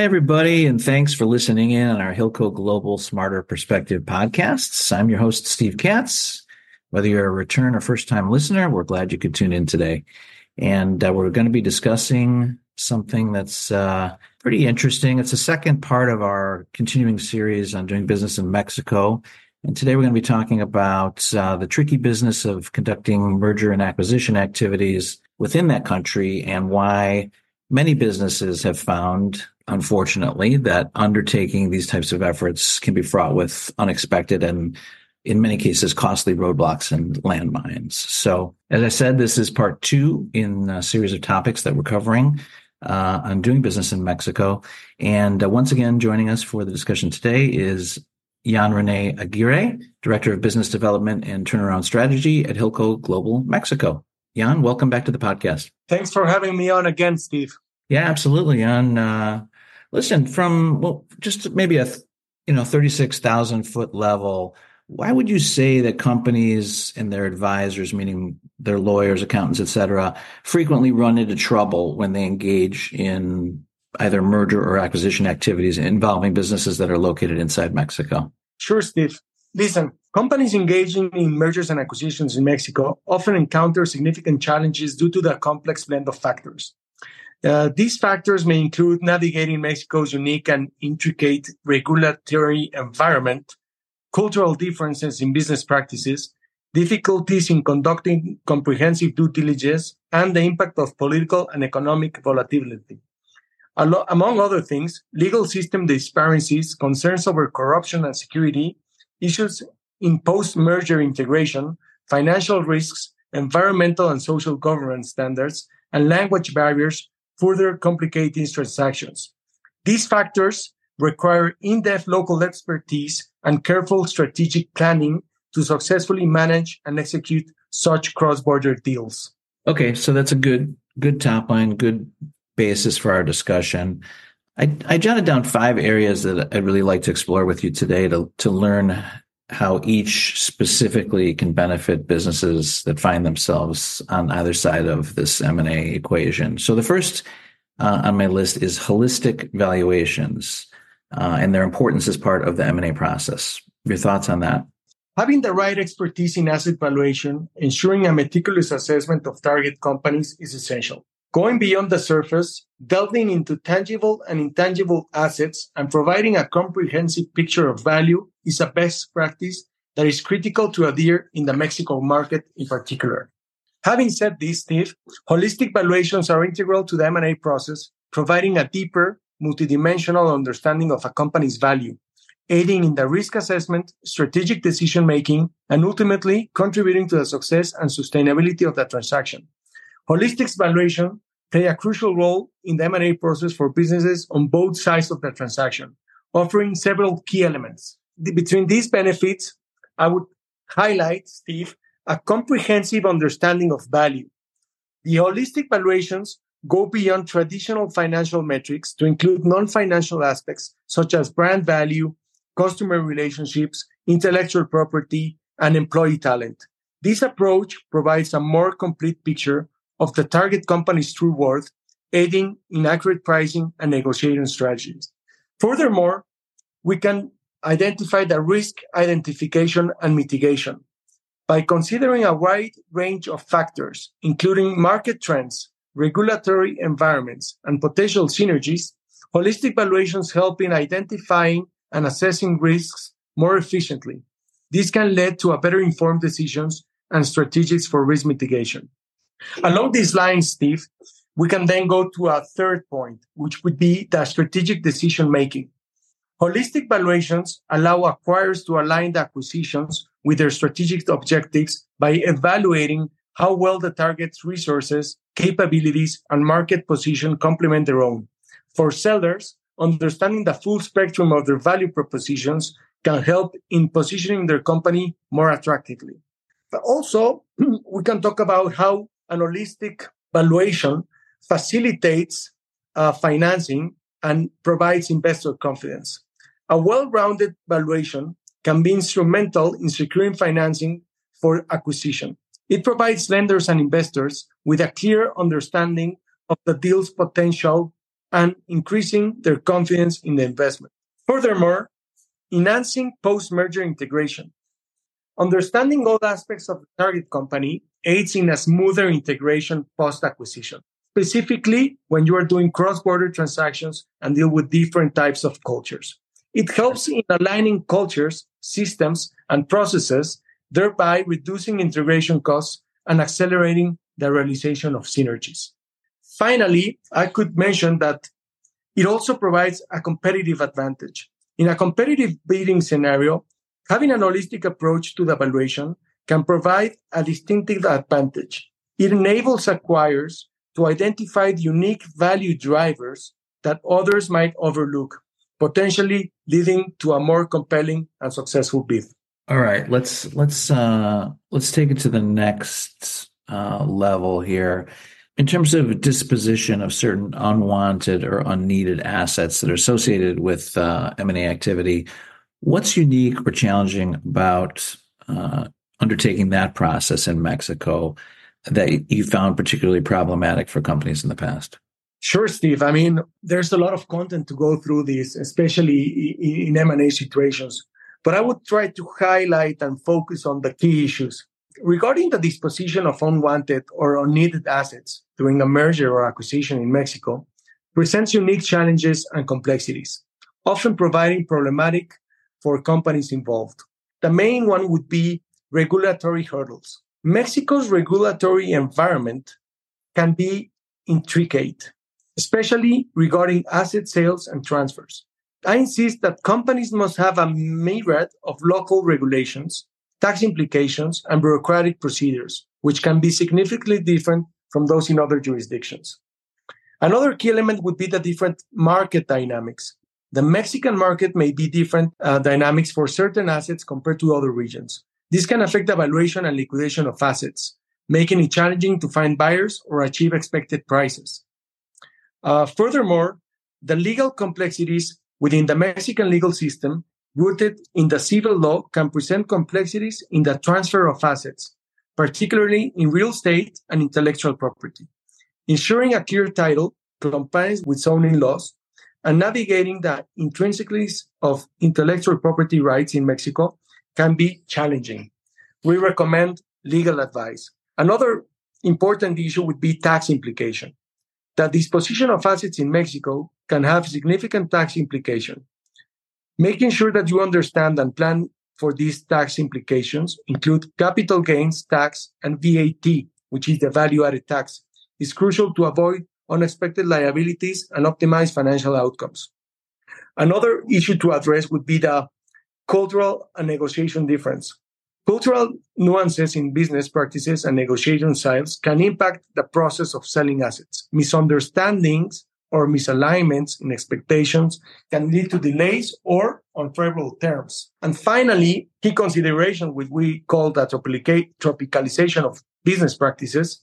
Hi, everybody, and thanks for listening in on our Hilco Global Smarter Perspective podcasts. I'm your host, Steve Katz. Whether you're a return or first time listener, we're glad you could tune in today. And uh, we're going to be discussing something that's uh, pretty interesting. It's the second part of our continuing series on doing business in Mexico. And today we're going to be talking about uh, the tricky business of conducting merger and acquisition activities within that country and why many businesses have found unfortunately, that undertaking these types of efforts can be fraught with unexpected and in many cases costly roadblocks and landmines. So, as I said, this is part two in a series of topics that we're covering uh, on doing business in Mexico. And uh, once again, joining us for the discussion today is Jan René Aguirre, Director of Business Development and Turnaround Strategy at Hilco Global Mexico. Jan, welcome back to the podcast. Thanks for having me on again, Steve. Yeah, absolutely, Jan. Uh, Listen, from well, just maybe a you know thirty six thousand foot level, why would you say that companies and their advisors, meaning their lawyers, accountants, et cetera, frequently run into trouble when they engage in either merger or acquisition activities involving businesses that are located inside Mexico? Sure, Steve. Listen, companies engaging in mergers and acquisitions in Mexico often encounter significant challenges due to the complex blend of factors. Uh, these factors may include navigating Mexico's unique and intricate regulatory environment, cultural differences in business practices, difficulties in conducting comprehensive due diligence, and the impact of political and economic volatility. among other things, legal system disparities, concerns over corruption and security, issues in post-merger integration, financial risks, environmental and social governance standards, and language barriers further complicating transactions. These factors require in-depth local expertise and careful strategic planning to successfully manage and execute such cross-border deals. Okay, so that's a good good top line, good basis for our discussion. I, I jotted down five areas that I'd really like to explore with you today to to learn how each specifically can benefit businesses that find themselves on either side of this M&A equation. So the first uh, on my list is holistic valuations uh, and their importance as part of the M&A process. Your thoughts on that? Having the right expertise in asset valuation, ensuring a meticulous assessment of target companies is essential. Going beyond the surface, delving into tangible and intangible assets, and providing a comprehensive picture of value is a best practice that is critical to adhere in the Mexico market in particular. Having said this, Steve, holistic valuations are integral to the M&A process, providing a deeper, multidimensional understanding of a company's value, aiding in the risk assessment, strategic decision making, and ultimately contributing to the success and sustainability of the transaction. Holistic valuation play a crucial role in the M&A process for businesses on both sides of the transaction, offering several key elements. Between these benefits, I would highlight, Steve, a comprehensive understanding of value. The holistic valuations go beyond traditional financial metrics to include non-financial aspects such as brand value, customer relationships, intellectual property, and employee talent. This approach provides a more complete picture of the target company's true worth, aiding in accurate pricing and negotiating strategies. Furthermore, we can identify the risk identification and mitigation. By considering a wide range of factors, including market trends, regulatory environments, and potential synergies, holistic valuations help in identifying and assessing risks more efficiently. This can lead to a better informed decisions and strategies for risk mitigation. Along these lines, Steve, we can then go to a third point, which would be the strategic decision making. Holistic valuations allow acquirers to align the acquisitions with their strategic objectives by evaluating how well the target's resources, capabilities, and market position complement their own. For sellers, understanding the full spectrum of their value propositions can help in positioning their company more attractively. But also, we can talk about how an holistic valuation facilitates uh, financing and provides investor confidence. A well-rounded valuation can be instrumental in securing financing for acquisition. It provides lenders and investors with a clear understanding of the deal's potential and increasing their confidence in the investment. Furthermore, enhancing post merger integration. Understanding all aspects of the target company aids in a smoother integration post acquisition, specifically when you are doing cross border transactions and deal with different types of cultures. It helps in aligning cultures, systems, and processes, thereby reducing integration costs and accelerating the realization of synergies. Finally, I could mention that it also provides a competitive advantage. In a competitive bidding scenario, having an holistic approach to the valuation can provide a distinctive advantage. It enables acquirers to identify unique value drivers that others might overlook, potentially leading to a more compelling and successful bid. All right, let's let's uh, let's take it to the next uh, level here. In terms of disposition of certain unwanted or unneeded assets that are associated with uh, M&A activity, what's unique or challenging about uh, undertaking that process in Mexico that you found particularly problematic for companies in the past? Sure, Steve. I mean, there's a lot of content to go through this, especially in M&A situations. But I would try to highlight and focus on the key issues. Regarding the disposition of unwanted or unneeded assets during a merger or acquisition in Mexico, presents unique challenges and complexities, often providing problematic for companies involved. The main one would be regulatory hurdles. Mexico's regulatory environment can be intricate, especially regarding asset sales and transfers. I insist that companies must have a myriad of local regulations, tax implications, and bureaucratic procedures, which can be significantly different from those in other jurisdictions. Another key element would be the different market dynamics. The Mexican market may be different uh, dynamics for certain assets compared to other regions. This can affect the valuation and liquidation of assets, making it challenging to find buyers or achieve expected prices. Uh, furthermore, the legal complexities within the Mexican legal system rooted in the civil law can present complexities in the transfer of assets, particularly in real estate and intellectual property. Ensuring a clear title, compliance with zoning laws, and navigating the intrinsics of intellectual property rights in Mexico can be challenging. We recommend legal advice. Another important issue would be tax implication. The disposition of assets in Mexico can have significant tax implication. Making sure that you understand and plan for these tax implications include capital gains tax and VAT, which is the value added tax, is crucial to avoid unexpected liabilities and optimize financial outcomes. Another issue to address would be the cultural and negotiation difference. Cultural nuances in business practices and negotiation styles can impact the process of selling assets. Misunderstandings or misalignments in expectations can lead to delays or unfavorable terms. And finally, key consideration, which we call the tropicalization of business practices,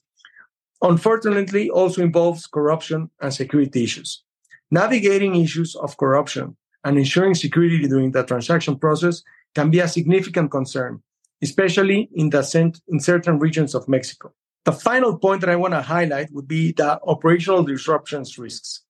unfortunately also involves corruption and security issues. Navigating issues of corruption and ensuring security during the transaction process can be a significant concern, especially in, the cent- in certain regions of Mexico. The final point that I want to highlight would be the operational disruptions risks.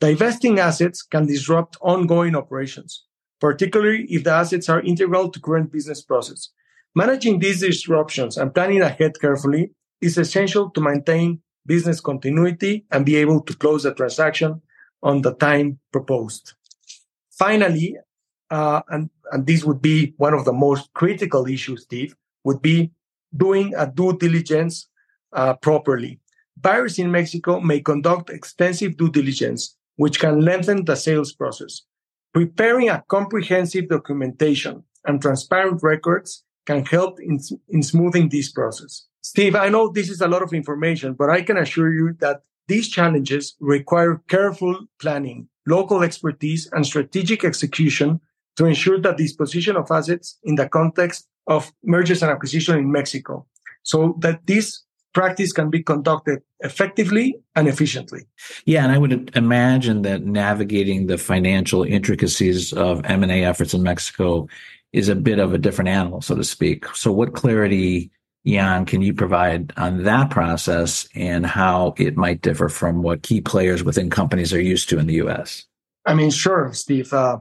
Divesting assets can disrupt ongoing operations, particularly if the assets are integral to current business process. Managing these disruptions and planning ahead carefully is essential to maintain business continuity and be able to close the transaction on the time proposed. Finally, uh, and, and this would be one of the most critical issues, Steve, would be doing a due diligence uh, properly. Buyers in Mexico may conduct extensive due diligence, which can lengthen the sales process. Preparing a comprehensive documentation and transparent records can help in, in smoothing this process. Steve, I know this is a lot of information, but I can assure you that these challenges require careful planning, local expertise, and strategic execution to ensure the disposition of assets in the context of mergers and acquisition in Mexico so that this practice can be conducted effectively and efficiently. Yeah, and I would imagine that navigating the financial intricacies of M&A efforts in Mexico is a bit of a different animal, so to speak. So what clarity Jan, can you provide on that process and how it might differ from what key players within companies are used to in the US? I mean, sure, Steve. Uh,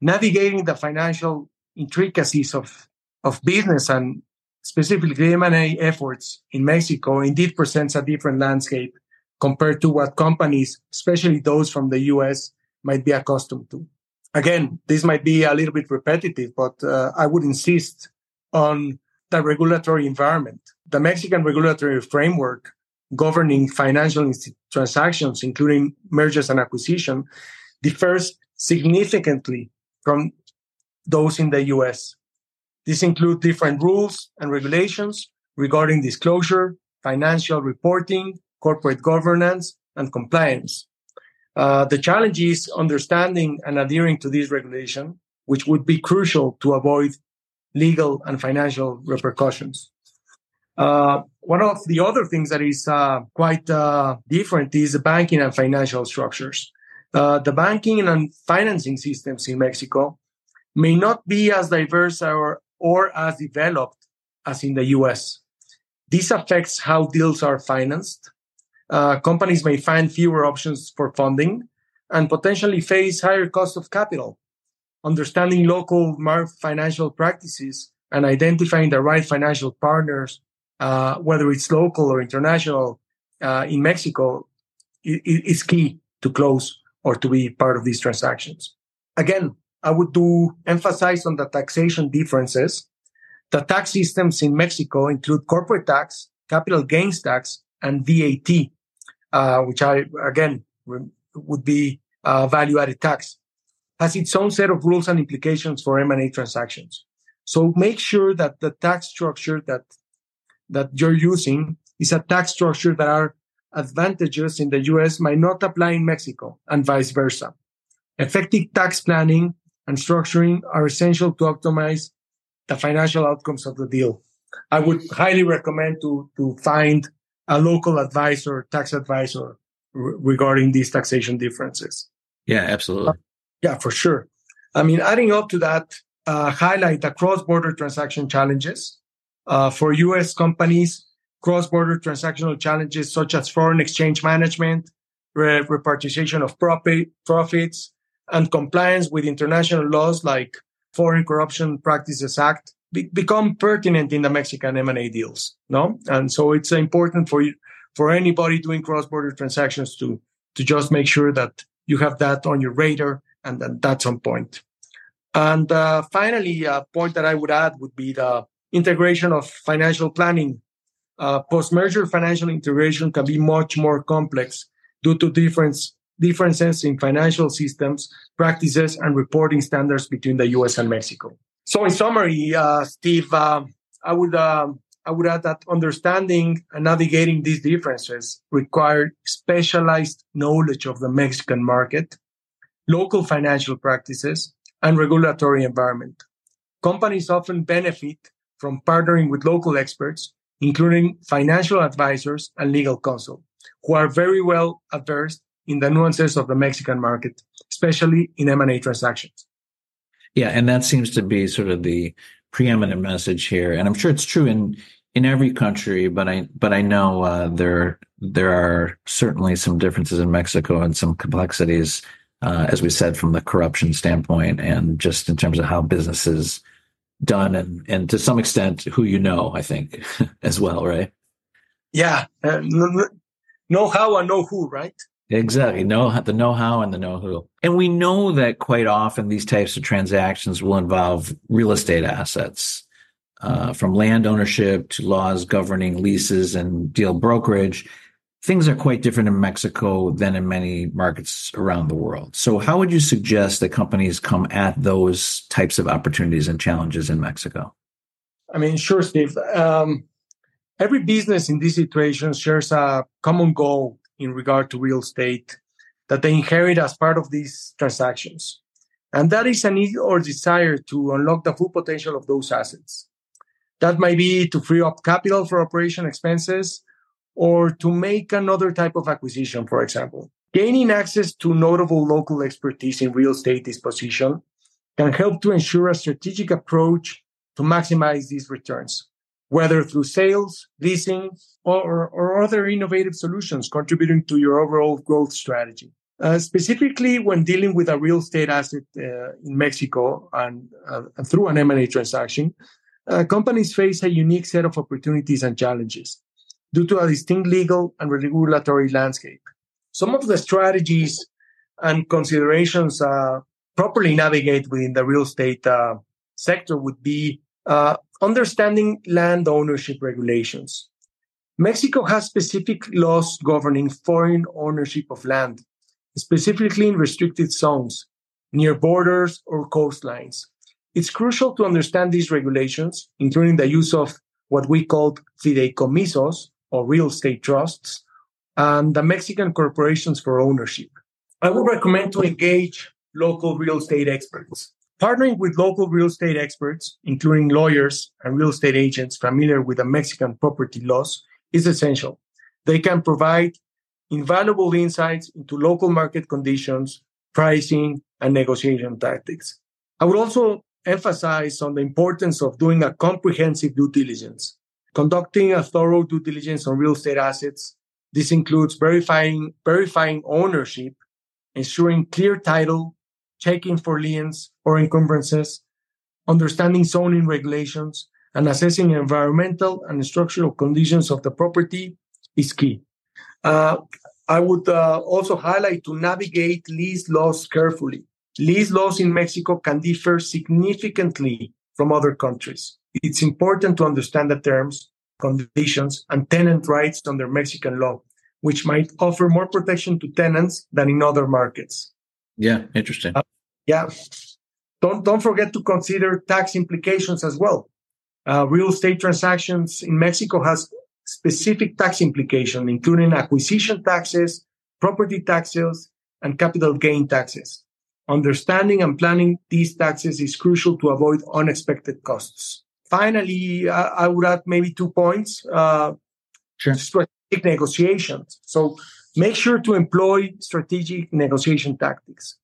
navigating the financial intricacies of, of business and specifically M&A efforts in Mexico indeed presents a different landscape compared to what companies, especially those from the US, might be accustomed to. Again, this might be a little bit repetitive, but uh, I would insist on the regulatory environment. The Mexican regulatory framework governing financial transactions, including mergers and acquisition, differs significantly from those in the US. These include different rules and regulations regarding disclosure, financial reporting, corporate governance, and compliance. Uh, the challenge is understanding and adhering to this regulation, which would be crucial to avoid legal and financial repercussions. Uh, one of the other things that is uh, quite uh, different is the banking and financial structures. Uh, the banking and financing systems in Mexico may not be as diverse or, or as developed as in the US. This affects how deals are financed. Uh, companies may find fewer options for funding and potentially face higher cost of capital understanding local financial practices and identifying the right financial partners, uh, whether it's local or international, uh, in Mexico, is key to close or to be part of these transactions. Again, I would do emphasize on the taxation differences. The tax systems in Mexico include corporate tax, capital gains tax, and VAT, uh, which I again would be uh, value added tax has its own set of rules and implications for M&A transactions. So make sure that the tax structure that that you're using is a tax structure that are advantages in the US might not apply in Mexico and vice versa. Effective tax planning and structuring are essential to optimize the financial outcomes of the deal. I would highly recommend to, to find a local advisor, tax advisor regarding these taxation differences. Yeah, absolutely. Yeah, for sure. I mean, adding up to that, uh, highlight the cross-border transaction challenges uh, for U.S. companies. Cross-border transactional challenges such as foreign exchange management, re- repartition of profit, profits, and compliance with international laws like Foreign Corruption Practices Act be- become pertinent in the Mexican M&A deals. No, and so it's important for you for anybody doing cross-border transactions to to just make sure that you have that on your radar and then that's on point. And uh, finally, a point that I would add would be the integration of financial planning. Uh, post-merger financial integration can be much more complex due to difference, differences in financial systems, practices, and reporting standards between the U.S. and Mexico. So, in summary, uh, Steve, uh, I would um, I would add that understanding and navigating these differences require specialized knowledge of the Mexican market, local financial practices, and regulatory environment. Companies often benefit from partnering with local experts, including financial advisors and legal counsel, who are very well versed in the nuances of the Mexican market, especially in M&A transactions. Yeah, and that seems to be sort of the preeminent message here, and I'm sure it's true in in every country. But I but I know uh, there there are certainly some differences in Mexico and some complexities uh, as we said, from the corruption standpoint, and just in terms of how business is done, and and to some extent, who you know, I think, as well, right? Yeah, uh, know how and know who, right? Exactly. Know the know how and the know who. And we know that quite often these types of transactions will involve real estate assets, uh, from land ownership to laws governing leases and deal brokerage things are quite different in Mexico than in many markets around the world. So, how would you suggest that companies come at those types of opportunities and challenges in Mexico? I mean, sure, Steve. Um, every business in this situation shares a common goal in regard to real estate that they inherit as part of these transactions. And that is a need or desire to unlock the full potential of those assets. That might be to free up capital for operation expenses or to make another type of acquisition, for example. Gaining access to notable local expertise in real estate disposition can help to ensure a strategic approach to maximize these returns. whether through sales, leasing, or, or other innovative solutions contributing to your overall growth strategy. Uh, specifically, when dealing with a real estate asset uh, in Mexico and, uh, through an M&A transaction, uh, companies face a unique set of opportunities and challenges due to a distinct legal and regulatory landscape. Some of the strategies and considerations uh, properly navigate within the real estate uh, sector would be understanding land ownership regulations. Mexico has specific laws governing foreign ownership of land specifically in restricted zones, near borders or coastlines. It's crucial to understand these regulations, including the use of what we call fideicomisos or real estate trusts and the Mexican corporations for ownership. I would recommend to engage local real estate experts. Partnering with local real estate experts, including lawyers and real estate agents familiar with the Mexican property laws, is essential. They can provide invaluable insights into local market conditions, pricing, and negotiation tactics. I would also emphasize on the importance of doing a comprehensive due diligence, conducting a thorough due diligence on real estate assets. This includes verifying, verifying ownership, ensuring clear title, checking for liens or encumbrances, understanding zoning regulations, and assessing environmental and structural conditions of the property is key. Uh, I would uh, also highlight to navigate lease laws carefully. Lease laws in Mexico can differ significantly from other countries. It's important to understand the terms, conditions, and tenant rights under Mexican law, which might offer more protection to tenants than in other markets. Yeah, interesting. Uh, yeah. Don't, don't forget to consider tax implications as well. Uh, real estate transactions in Mexico has specific tax implications, including acquisition taxes, property taxes, and capital gain taxes. Understanding and planning these taxes is crucial to avoid unexpected costs. Finally, I, I would add maybe two points. Uh, sure. Strategic negotiations. So make sure to employ strategic negotiation tactics.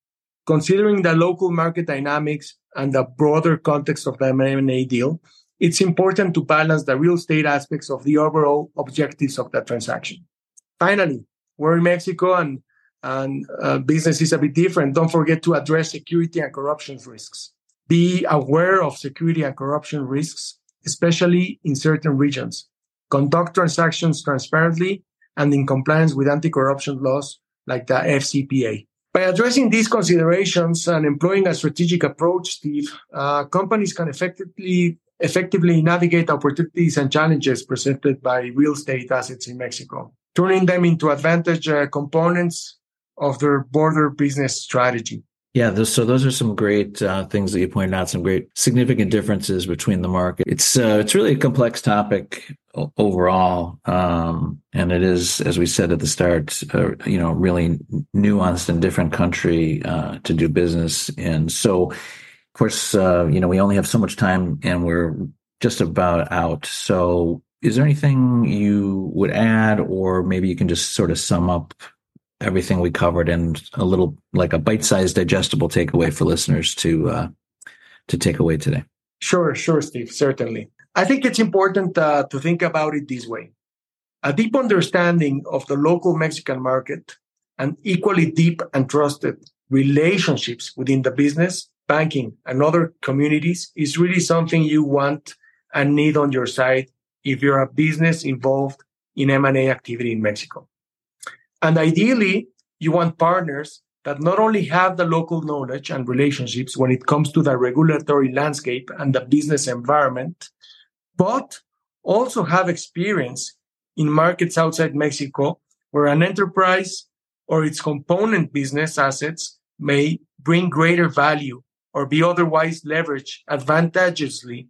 Considering the local market dynamics and the broader context of the M&A deal, it's important to balance the real estate aspects of the overall objectives of the transaction. Finally, we're in Mexico and, and uh, business is a bit different. Don't forget to address security and corruption risks. Be aware of security and corruption risks, especially in certain regions. Conduct transactions transparently and in compliance with anti-corruption laws like the FCPA. By addressing these considerations and employing a strategic approach, Steve, uh, companies can effectively effectively navigate opportunities and challenges presented by real estate assets in Mexico, turning them into advantage uh, components of their border business strategy. Yeah, those, so those are some great uh, things that you pointed out. Some great significant differences between the market. It's uh, it's really a complex topic overall, um, and it is, as we said at the start, uh, you know, really nuanced and different country uh, to do business in. So, of course, uh, you know, we only have so much time and we're just about out. So is there anything you would add, or maybe you can just sort of sum up everything we covered and a little like a bite-sized digestible takeaway for listeners to uh, to take away today? Sure, sure, Steve. Certainly. I think it's important uh, to think about it this way. A deep understanding of the local Mexican market and equally deep and trusted relationships within the business banking and other communities is really something you want and need on your side if you're a business involved in M&A activity in Mexico. And ideally, you want partners that not only have the local knowledge and relationships when it comes to the regulatory landscape and the business environment, but also have experience in markets outside Mexico where an enterprise or its component business assets may bring greater value or be otherwise leveraged advantageously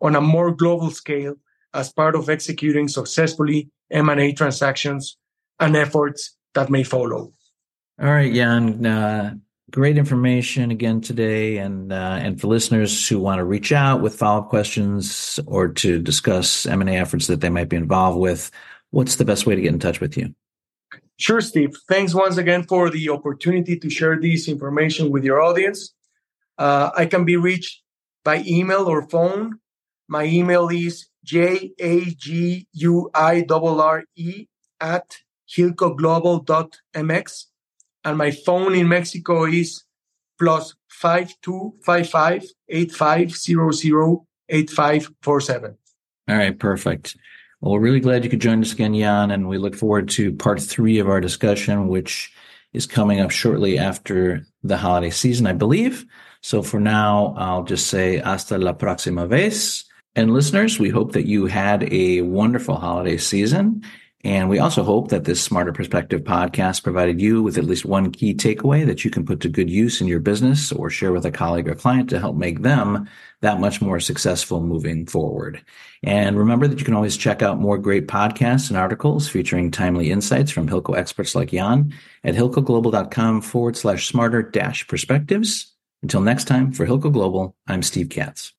on a more global scale as part of executing successfully M&A transactions and efforts that may follow. All right, Jan. Uh, great information again today, and uh, and for listeners who want to reach out with follow up questions or to discuss M and A efforts that they might be involved with, what's the best way to get in touch with you? Sure, Steve. Thanks once again for the opportunity to share this information with your audience. Uh, I can be reached by email or phone My email is J-A-G-U-I-R-R-E at hilcoglobal.mx. And my phone in Mexico is plus 5255 8500 8547. All right, perfect. Well, we're really glad you could join us again, Jan, and we look forward to part three of our discussion, which is coming up shortly after the holiday season, I believe. So for now, I'll just say hasta la próxima vez. And listeners, we hope that you had a wonderful holiday season and we also hope that this Smarter Perspective podcast provided you with at least one key takeaway that you can put to good use in your business or share with a colleague or client to help make them that much more successful moving forward. And remember that you can always check out more great podcasts and articles featuring timely insights from Hilco experts like Jan at hilcoglobal.com forward slash smarter dash perspectives. Until next time, for Hilco Global, I'm Steve Katz.